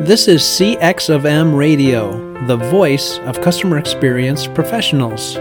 This is CX of M Radio, the voice of customer experience professionals.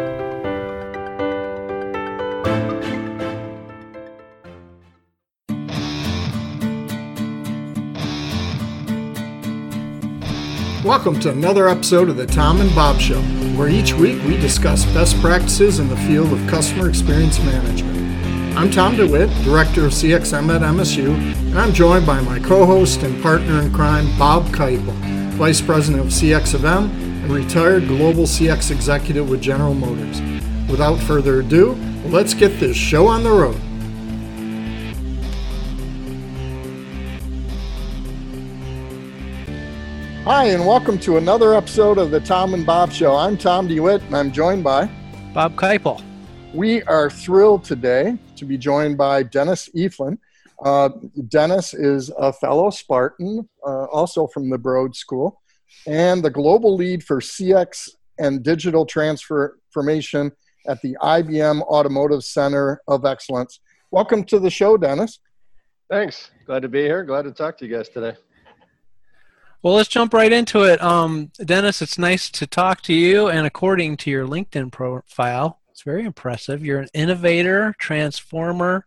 Welcome to another episode of the Tom and Bob Show, where each week we discuss best practices in the field of customer experience management. I'm Tom DeWitt, Director of CXM at MSU, and I'm joined by my co host and partner in crime, Bob Keipel, Vice President of CX of M and retired Global CX Executive with General Motors. Without further ado, let's get this show on the road. Hi, and welcome to another episode of the Tom and Bob Show. I'm Tom DeWitt, and I'm joined by Bob Keipel. We are thrilled today to be joined by Dennis Eflin. Uh, Dennis is a fellow Spartan, uh, also from the Broad School, and the global lead for CX and digital transformation at the IBM Automotive Center of Excellence. Welcome to the show, Dennis. Thanks. Glad to be here. Glad to talk to you guys today. Well, let's jump right into it. Um, Dennis, it's nice to talk to you. And according to your LinkedIn profile, it's very impressive. You're an innovator, transformer,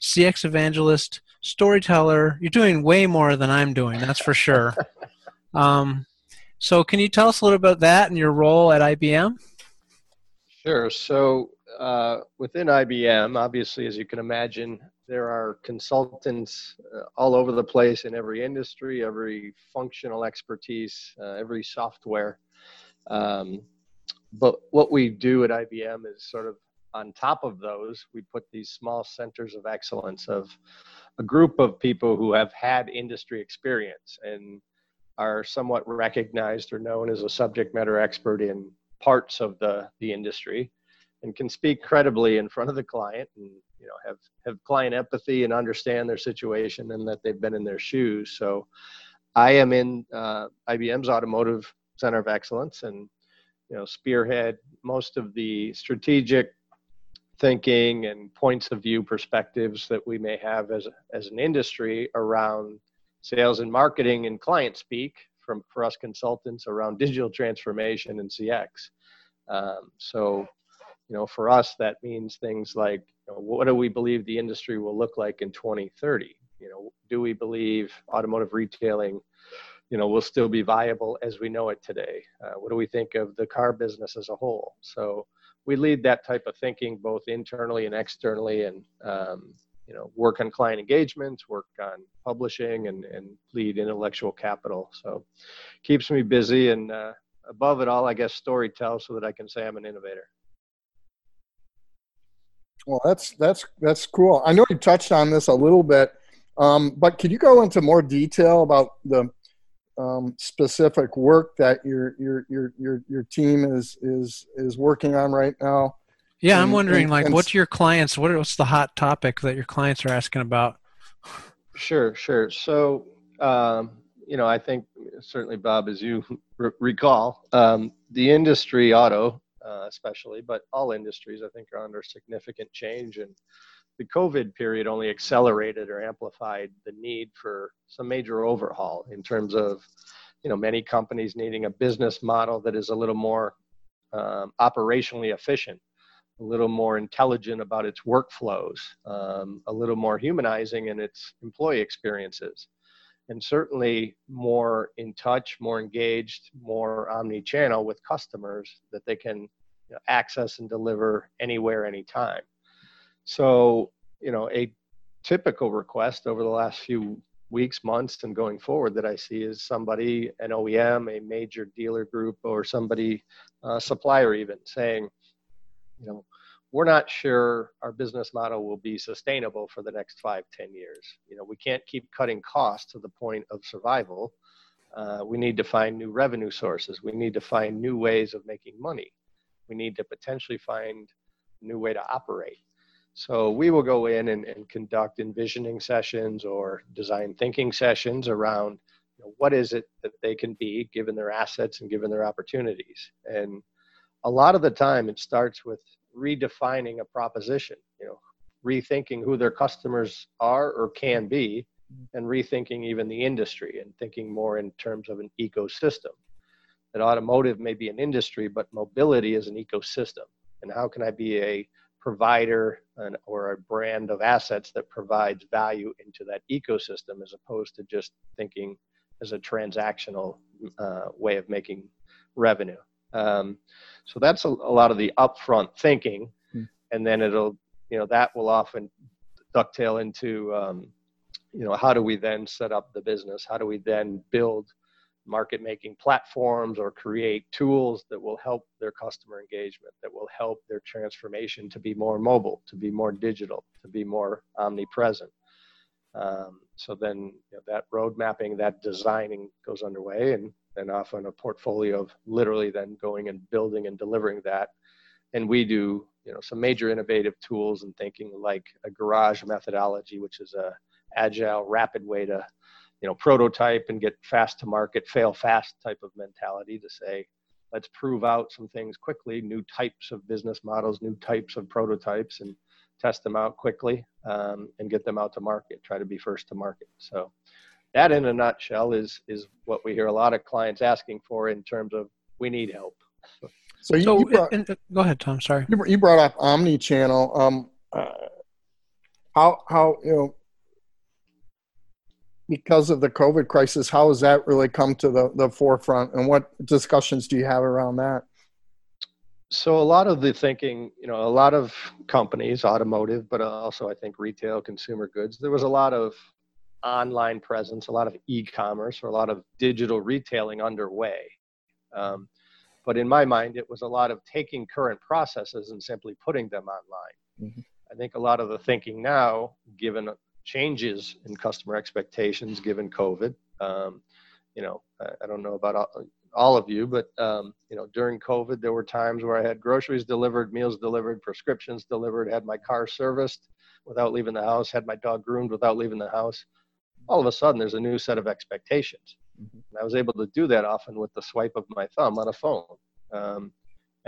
CX evangelist, storyteller. You're doing way more than I'm doing, that's for sure. um, so, can you tell us a little about that and your role at IBM? Sure. So, uh, within IBM, obviously, as you can imagine, there are consultants uh, all over the place in every industry, every functional expertise, uh, every software. Um, but what we do at IBM is sort of on top of those, we put these small centers of excellence of a group of people who have had industry experience and are somewhat recognized or known as a subject matter expert in parts of the, the industry and can speak credibly in front of the client and you know have have client empathy and understand their situation and that they've been in their shoes. So i am in uh, ibm's automotive center of excellence and you know spearhead most of the strategic thinking and points of view perspectives that we may have as as an industry around sales and marketing and client speak from for us consultants around digital transformation and CX. Um, so, you know, for us that means things like you know, what do we believe the industry will look like in 2030? You know, do we believe automotive retailing you know will still be viable as we know it today uh, what do we think of the car business as a whole so we lead that type of thinking both internally and externally and um, you know work on client engagements work on publishing and, and lead intellectual capital. So keeps me busy and uh, above it all i guess story tell so that i can say i'm an innovator. Well that's that's that's cool. I know you touched on this a little bit um, but could you go into more detail about the um, specific work that your your your your your team is is is working on right now. Yeah, and, I'm wondering, and, like, and, what's your clients? What what's the hot topic that your clients are asking about? Sure, sure. So, um, you know, I think certainly, Bob, as you r- recall, um, the industry, auto uh, especially, but all industries, I think, are under significant change and the COVID period only accelerated or amplified the need for some major overhaul in terms of, you know, many companies needing a business model that is a little more um, operationally efficient, a little more intelligent about its workflows, um, a little more humanizing in its employee experiences, and certainly more in touch, more engaged, more omni-channel with customers that they can you know, access and deliver anywhere, anytime. So, you know, a typical request over the last few weeks, months, and going forward that I see is somebody, an OEM, a major dealer group, or somebody, uh, supplier even, saying, you know, we're not sure our business model will be sustainable for the next five, ten years. You know, we can't keep cutting costs to the point of survival. Uh, we need to find new revenue sources. We need to find new ways of making money. We need to potentially find a new way to operate. So we will go in and, and conduct envisioning sessions or design thinking sessions around you know, what is it that they can be given their assets and given their opportunities. And a lot of the time it starts with redefining a proposition, you know, rethinking who their customers are or can be and rethinking even the industry and thinking more in terms of an ecosystem. That automotive may be an industry, but mobility is an ecosystem. And how can I be a provider and, or a brand of assets that provides value into that ecosystem as opposed to just thinking as a transactional uh, way of making revenue. Um, so that's a, a, lot of the upfront thinking, mm. and then it'll, you know, that will often ducktail into, um, you know, how do we then set up the business? How do we then build market making platforms or create tools that will help their customer engagement, that will help their transformation to be more mobile, to be more digital, to be more omnipresent. Um, so then you know, that road mapping, that designing goes underway, and then often a portfolio of literally then going and building and delivering that. And we do you know some major innovative tools and thinking like a garage methodology, which is a agile, rapid way to you know prototype and get fast to market fail fast type of mentality to say let's prove out some things quickly new types of business models new types of prototypes and test them out quickly um, and get them out to market try to be first to market. So that in a nutshell is is what we hear a lot of clients asking for in terms of we need help. So you, so, you brought, and, go ahead tom sorry. You brought up omni-channel um, uh, how how you know because of the COVID crisis, how has that really come to the, the forefront and what discussions do you have around that? So a lot of the thinking, you know, a lot of companies, automotive, but also I think retail, consumer goods, there was a lot of online presence, a lot of e-commerce, or a lot of digital retailing underway. Um, but in my mind, it was a lot of taking current processes and simply putting them online. Mm-hmm. I think a lot of the thinking now, given changes in customer expectations given COVID. Um, you know, I, I, don't know about all, all of you, but um, you know, during COVID, there were times where I had groceries delivered, meals delivered, prescriptions delivered, had my car serviced without leaving the house, had my dog groomed without leaving the house. All of a sudden, there's a new set of expectations. Mm-hmm. And I was able to do that often with the swipe of my thumb on a phone. Um,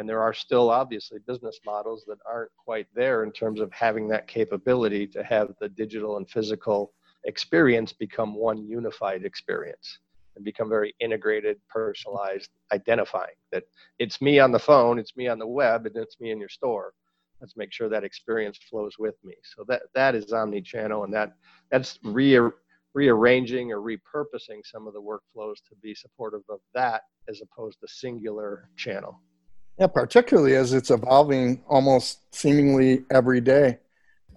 and there are still obviously business models that aren't quite there in terms of having that capability to have the digital and physical experience become one unified experience and become very integrated, personalized, identifying that it's me on the phone, it's me on the web, and it's me in your store. Let's make sure that experience flows with me. So that that is omni-channel, and that that's re- rearranging or repurposing some of the workflows to be supportive of that as opposed to singular channel. Yeah, particularly as it's evolving almost seemingly every day.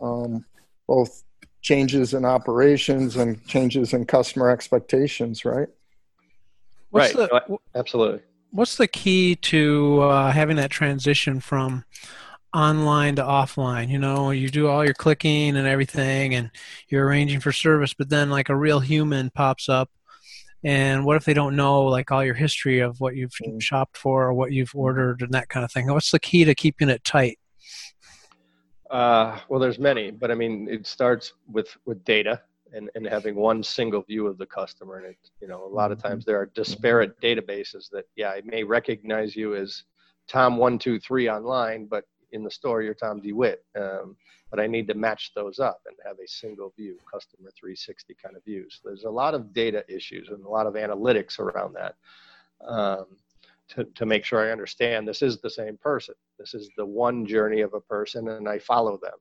Um, both changes in operations and changes in customer expectations, right? What's right. The, Absolutely. What's the key to uh, having that transition from online to offline? You know, you do all your clicking and everything, and you're arranging for service, but then like a real human pops up and what if they don't know like all your history of what you've mm. shopped for or what you've ordered and that kind of thing what's the key to keeping it tight uh, well there's many but i mean it starts with with data and, and having one single view of the customer and it you know a lot of mm-hmm. times there are disparate databases that yeah i may recognize you as tom 123 online but in the store you're tom dewitt um, but I need to match those up and have a single view, customer 360 kind of views. There's a lot of data issues and a lot of analytics around that um, to, to make sure I understand this is the same person. This is the one journey of a person and I follow them.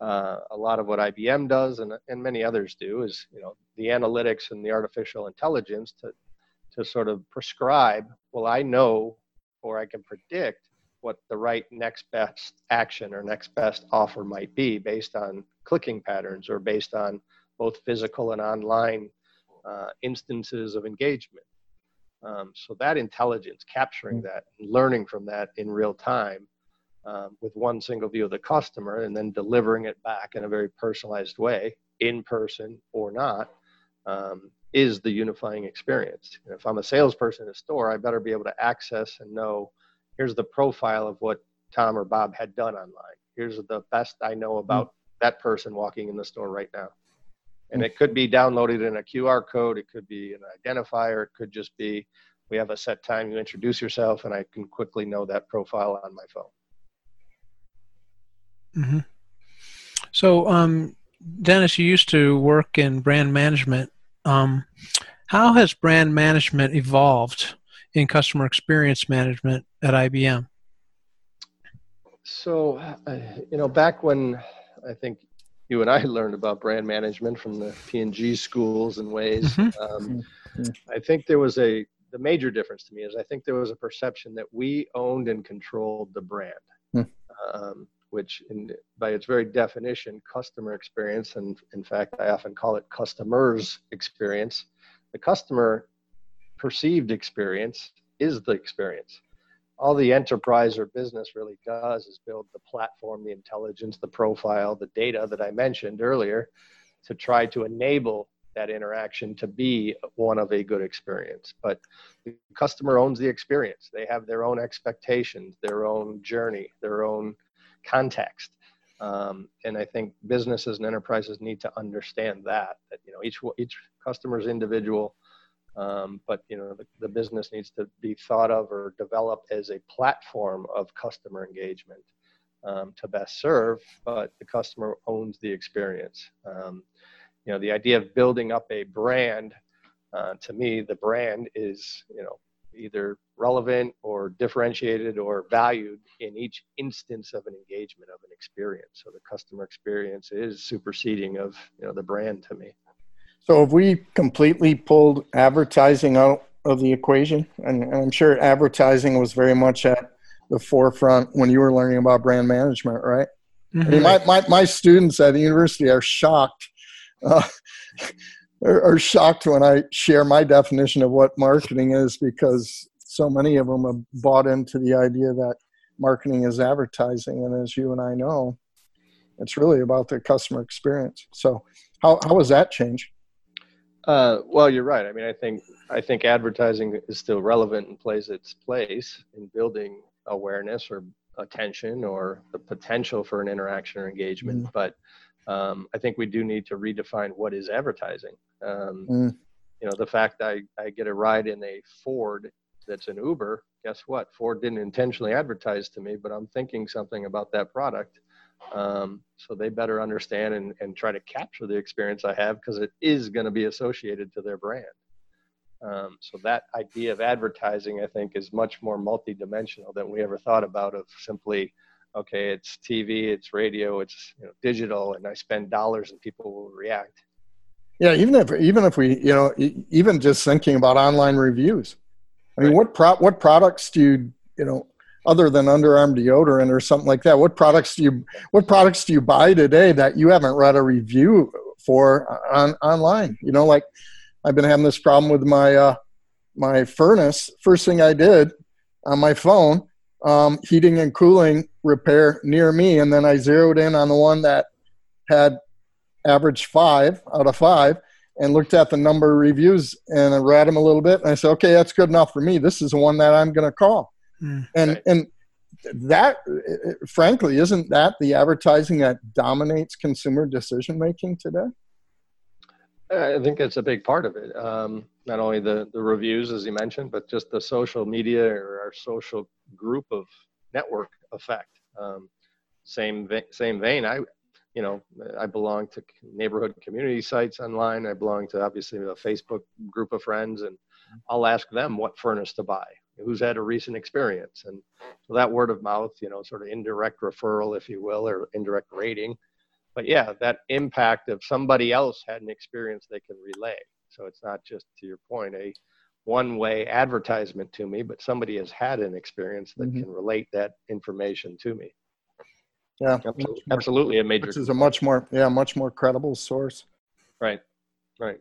Uh, a lot of what IBM does and, and many others do is, you know, the analytics and the artificial intelligence to, to sort of prescribe, well, I know or I can predict what the right next best action or next best offer might be based on clicking patterns or based on both physical and online uh, instances of engagement. Um, so that intelligence, capturing that, learning from that in real time um, with one single view of the customer and then delivering it back in a very personalized way, in person or not, um, is the unifying experience. And if I'm a salesperson in a store, I better be able to access and know here's the profile of what Tom or Bob had done online. Here's the best I know about that person walking in the store right now. And it could be downloaded in a QR code, it could be an identifier, it could just be we have a set time you introduce yourself and I can quickly know that profile on my phone. Mm-hmm. So, um, Dennis, you used to work in brand management. Um, how has brand management evolved in customer experience management at IBM? So, uh, you know, back when I think you and I learned about brand management from the P&G schools and ways, mm-hmm. um, mm-hmm. I think there was a the major difference to me is I think there was a perception that we owned and controlled the brand, mm. um, which, in, by its very definition, customer experience, and in fact, I often call it customers' experience. The customer perceived experience is the experience. All the enterprise or business really does is build the platform, the intelligence, the profile, the data that I mentioned earlier to try to enable that interaction to be one of a good experience. But the customer owns the experience. They have their own expectations, their own journey, their own context. Um, and I think businesses and enterprises need to understand that that you know each each customer's individual, um, but you know the, the business needs to be thought of or developed as a platform of customer engagement um, to best serve. But the customer owns the experience. Um, you know the idea of building up a brand uh, to me the brand is you know either relevant or differentiated or valued in each instance of an engagement of an experience so the customer experience is superseding of you know the brand to me so have we completely pulled advertising out of the equation and, and i'm sure advertising was very much at the forefront when you were learning about brand management right mm-hmm. I mean, mm-hmm. my, my, my students at the university are shocked uh, are, are shocked when I share my definition of what marketing is because so many of them have bought into the idea that marketing is advertising. And as you and I know, it's really about the customer experience. So, how, how has that changed? Uh, well, you're right. I mean, I think I think advertising is still relevant and plays its place in building awareness or attention or the potential for an interaction or engagement. Mm. But um, I think we do need to redefine what is advertising. Um, mm. You know, the fact I, I get a ride in a Ford that's an Uber, guess what? Ford didn't intentionally advertise to me, but I'm thinking something about that product. Um, so they better understand and, and try to capture the experience I have because it is going to be associated to their brand. Um, so that idea of advertising, I think, is much more multidimensional than we ever thought about of simply okay, it's TV, it's radio, it's you know, digital, and I spend dollars and people will react. Yeah, even if even if we you know even just thinking about online reviews, I mean, right. what pro- what products do you you know other than underarm deodorant or something like that? What products do you what products do you buy today that you haven't read a review for on online? You know, like I've been having this problem with my uh, my furnace. First thing I did on my phone um, heating and cooling repair near me, and then I zeroed in on the one that had average five out of five and looked at the number of reviews and I read them a little bit and I said, okay, that's good enough for me. This is the one that I'm going to call. Mm, and right. and that, frankly, isn't that the advertising that dominates consumer decision making today? I think it's a big part of it. Um, not only the the reviews, as you mentioned, but just the social media or our social group of network effect. Um, same same vein. I, you know, I belong to neighborhood community sites online. I belong to obviously a Facebook group of friends, and I'll ask them what furnace to buy, who's had a recent experience, and so that word of mouth, you know, sort of indirect referral, if you will, or indirect rating. But yeah, that impact of somebody else had an experience they can relay. So it's not just to your point a one way advertisement to me, but somebody has had an experience that mm-hmm. can relate that information to me. Yeah, absolutely, absolutely a major. Which is a much more, yeah, much more credible source. Right, right.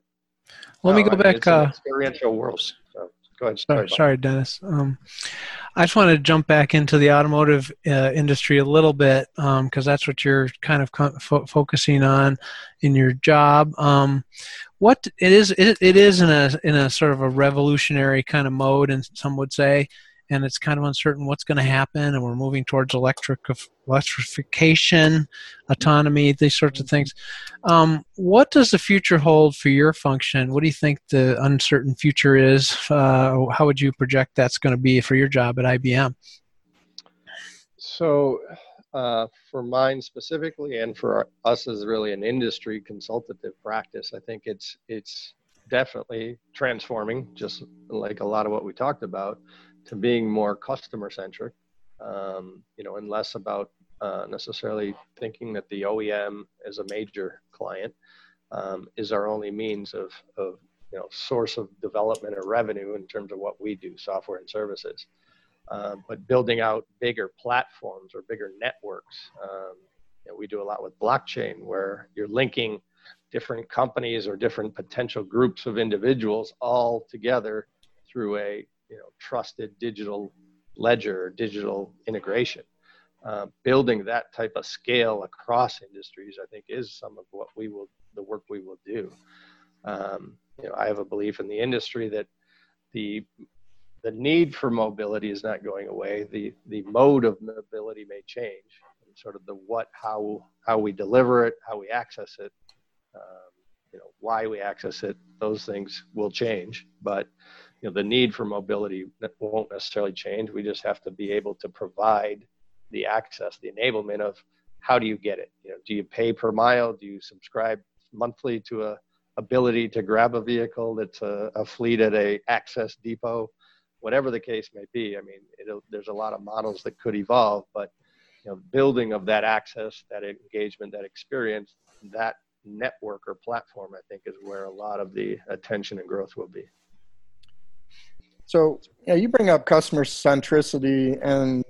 Let me go I back. Mean, uh, experiential world. So, go ahead. Sorry, sorry Dennis. Um, I just want to jump back into the automotive uh, industry a little bit because um, that's what you're kind of fo- focusing on in your job. Um, what it is it, it is in a in a sort of a revolutionary kind of mode and some would say and it's kind of uncertain what's going to happen and we're moving towards electric electrification autonomy these sorts of things. Um, what does the future hold for your function? What do you think the uncertain future is? Uh, how would you project that's going to be for your job at ibm so uh, for mine specifically, and for us as really an industry consultative practice, I think it's it's definitely transforming, just like a lot of what we talked about, to being more customer centric. Um, you know, and less about uh, necessarily thinking that the OEM as a major client um, is our only means of, of you know source of development or revenue in terms of what we do, software and services. Um, but building out bigger platforms or bigger networks. Um, you know, we do a lot with blockchain where you're linking different companies or different potential groups of individuals all together through a you know trusted digital ledger digital integration. Uh, building that type of scale across industries i think is some of what we will the work we will do. Um, you know i have a belief in the industry that the the need for mobility is not going away. The the mode of mobility may change sort of the what how how we deliver it how we access it um, you know why we access it those things will change. But you know the need for mobility won't necessarily change. We just have to be able to provide the access the enablement of how do you get it? You know do you pay per mile? Do you subscribe monthly to a ability to grab a vehicle that's a, a fleet at a access depot? Whatever the case may be i mean there's a lot of models that could evolve but you know building of that access that engagement that experience that network or platform, I think, is where a lot of the attention and growth will be. So, yeah, you bring up customer centricity and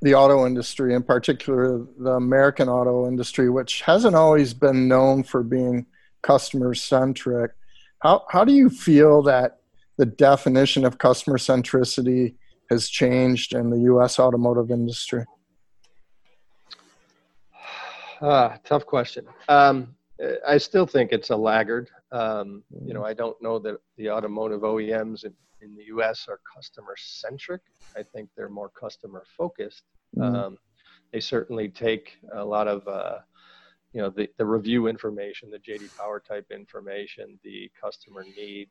the auto industry, in particular the American auto industry, which hasn't always been known for being customer centric. How, how do you feel that the definition of customer centricity has changed in the U.S. automotive industry? Ah, tough question. Um, I still think it's a laggard. Um, you know, I don't know that the automotive OEMs in, the U.S. are customer centric. I think they're more customer focused. Mm-hmm. Um, they certainly take a lot of, uh, you know, the, the review information, the JD Power type information, the customer need.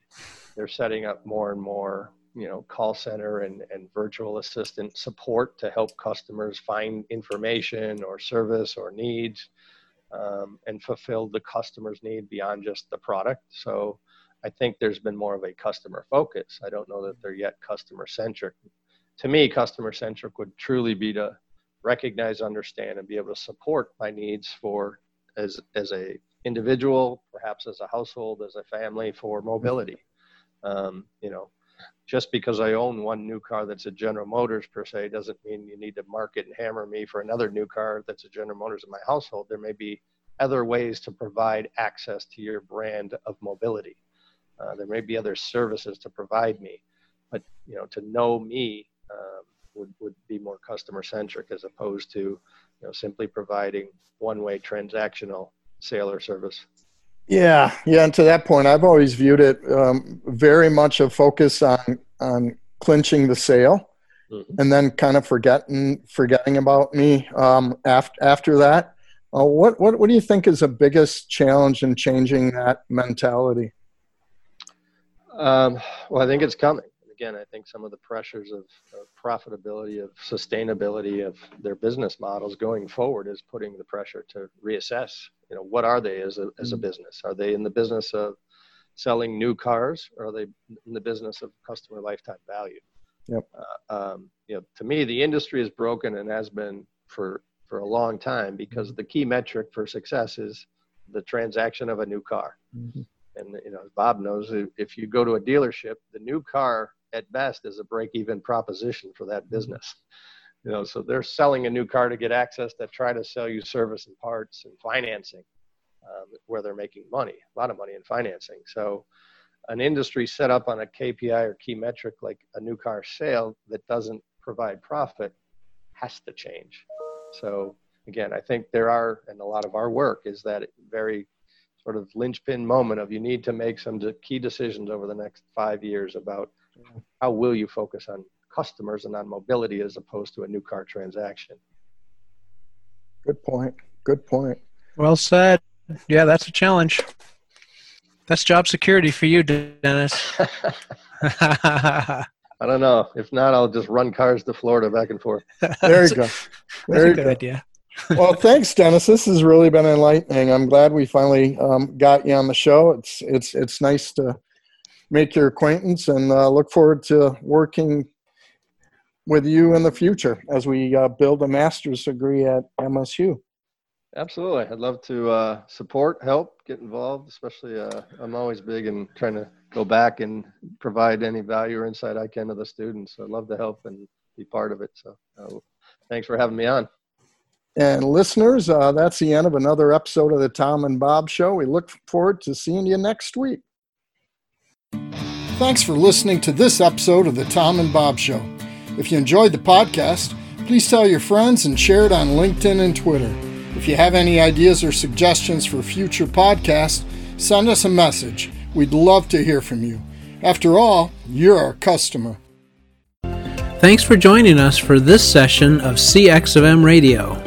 They're setting up more and more you know call center and, and virtual assistant support to help customers find information or service or needs um, and fulfill the customer's need beyond just the product so i think there's been more of a customer focus i don't know that they're yet customer centric to me customer centric would truly be to recognize understand and be able to support my needs for as as a individual perhaps as a household as a family for mobility um, you know just because I own one new car that's a General Motors per se doesn't mean you need to market and hammer me for another new car that's a General Motors in my household. There may be other ways to provide access to your brand of mobility. Uh, there may be other services to provide me, but you know, to know me um, would, would be more customer centric as opposed to you know simply providing one way transactional sale or service. Yeah, yeah, and to that point, I've always viewed it um, very much a focus on on clinching the sale, mm-hmm. and then kind of forgetting forgetting about me um, after after that. Uh, what what what do you think is the biggest challenge in changing that mentality? Um, well, I think it's coming. Again, I think some of the pressures of, of profitability, of sustainability of their business models going forward is putting the pressure to reassess you know what are they as a as a mm. business are they in the business of selling new cars or are they in the business of customer lifetime value yep uh, um, you know to me the industry is broken and has been for for a long time because the key metric for success is the transaction of a new car mm-hmm. And you know bob knows if you go to a dealership the new car at best is a break even proposition for that business. You know so they're selling a new car to get access to try to sell you service and parts and financing um, where they're making money a lot of money in financing. So an industry set up on a kpi or key metric like a new car sale that doesn't provide profit has to change. So again i think there are and a lot of our work is that very sort of linchpin moment of you need to make some key decisions over the next five years about how will you focus on customers and on mobility as opposed to a new car transaction. Good point. Good point. Well said. Yeah, that's a challenge. That's job security for you, Dennis. I don't know. If not, I'll just run cars to Florida back and forth. There you go. There That's a good go. idea. Well, thanks, Dennis. This has really been enlightening. I'm glad we finally um, got you on the show. It's it's it's nice to make your acquaintance and uh, look forward to working with you in the future as we uh, build a master's degree at MSU. Absolutely. I'd love to uh, support, help, get involved, especially uh, I'm always big in trying to go back and provide any value or insight I can to the students. So I'd love to help and be part of it. So uh, thanks for having me on. And listeners, uh, that's the end of another episode of the Tom and Bob Show. We look forward to seeing you next week. Thanks for listening to this episode of the Tom and Bob Show. If you enjoyed the podcast, please tell your friends and share it on LinkedIn and Twitter. If you have any ideas or suggestions for future podcasts, send us a message. We'd love to hear from you. After all, you're our customer. Thanks for joining us for this session of CX of M Radio.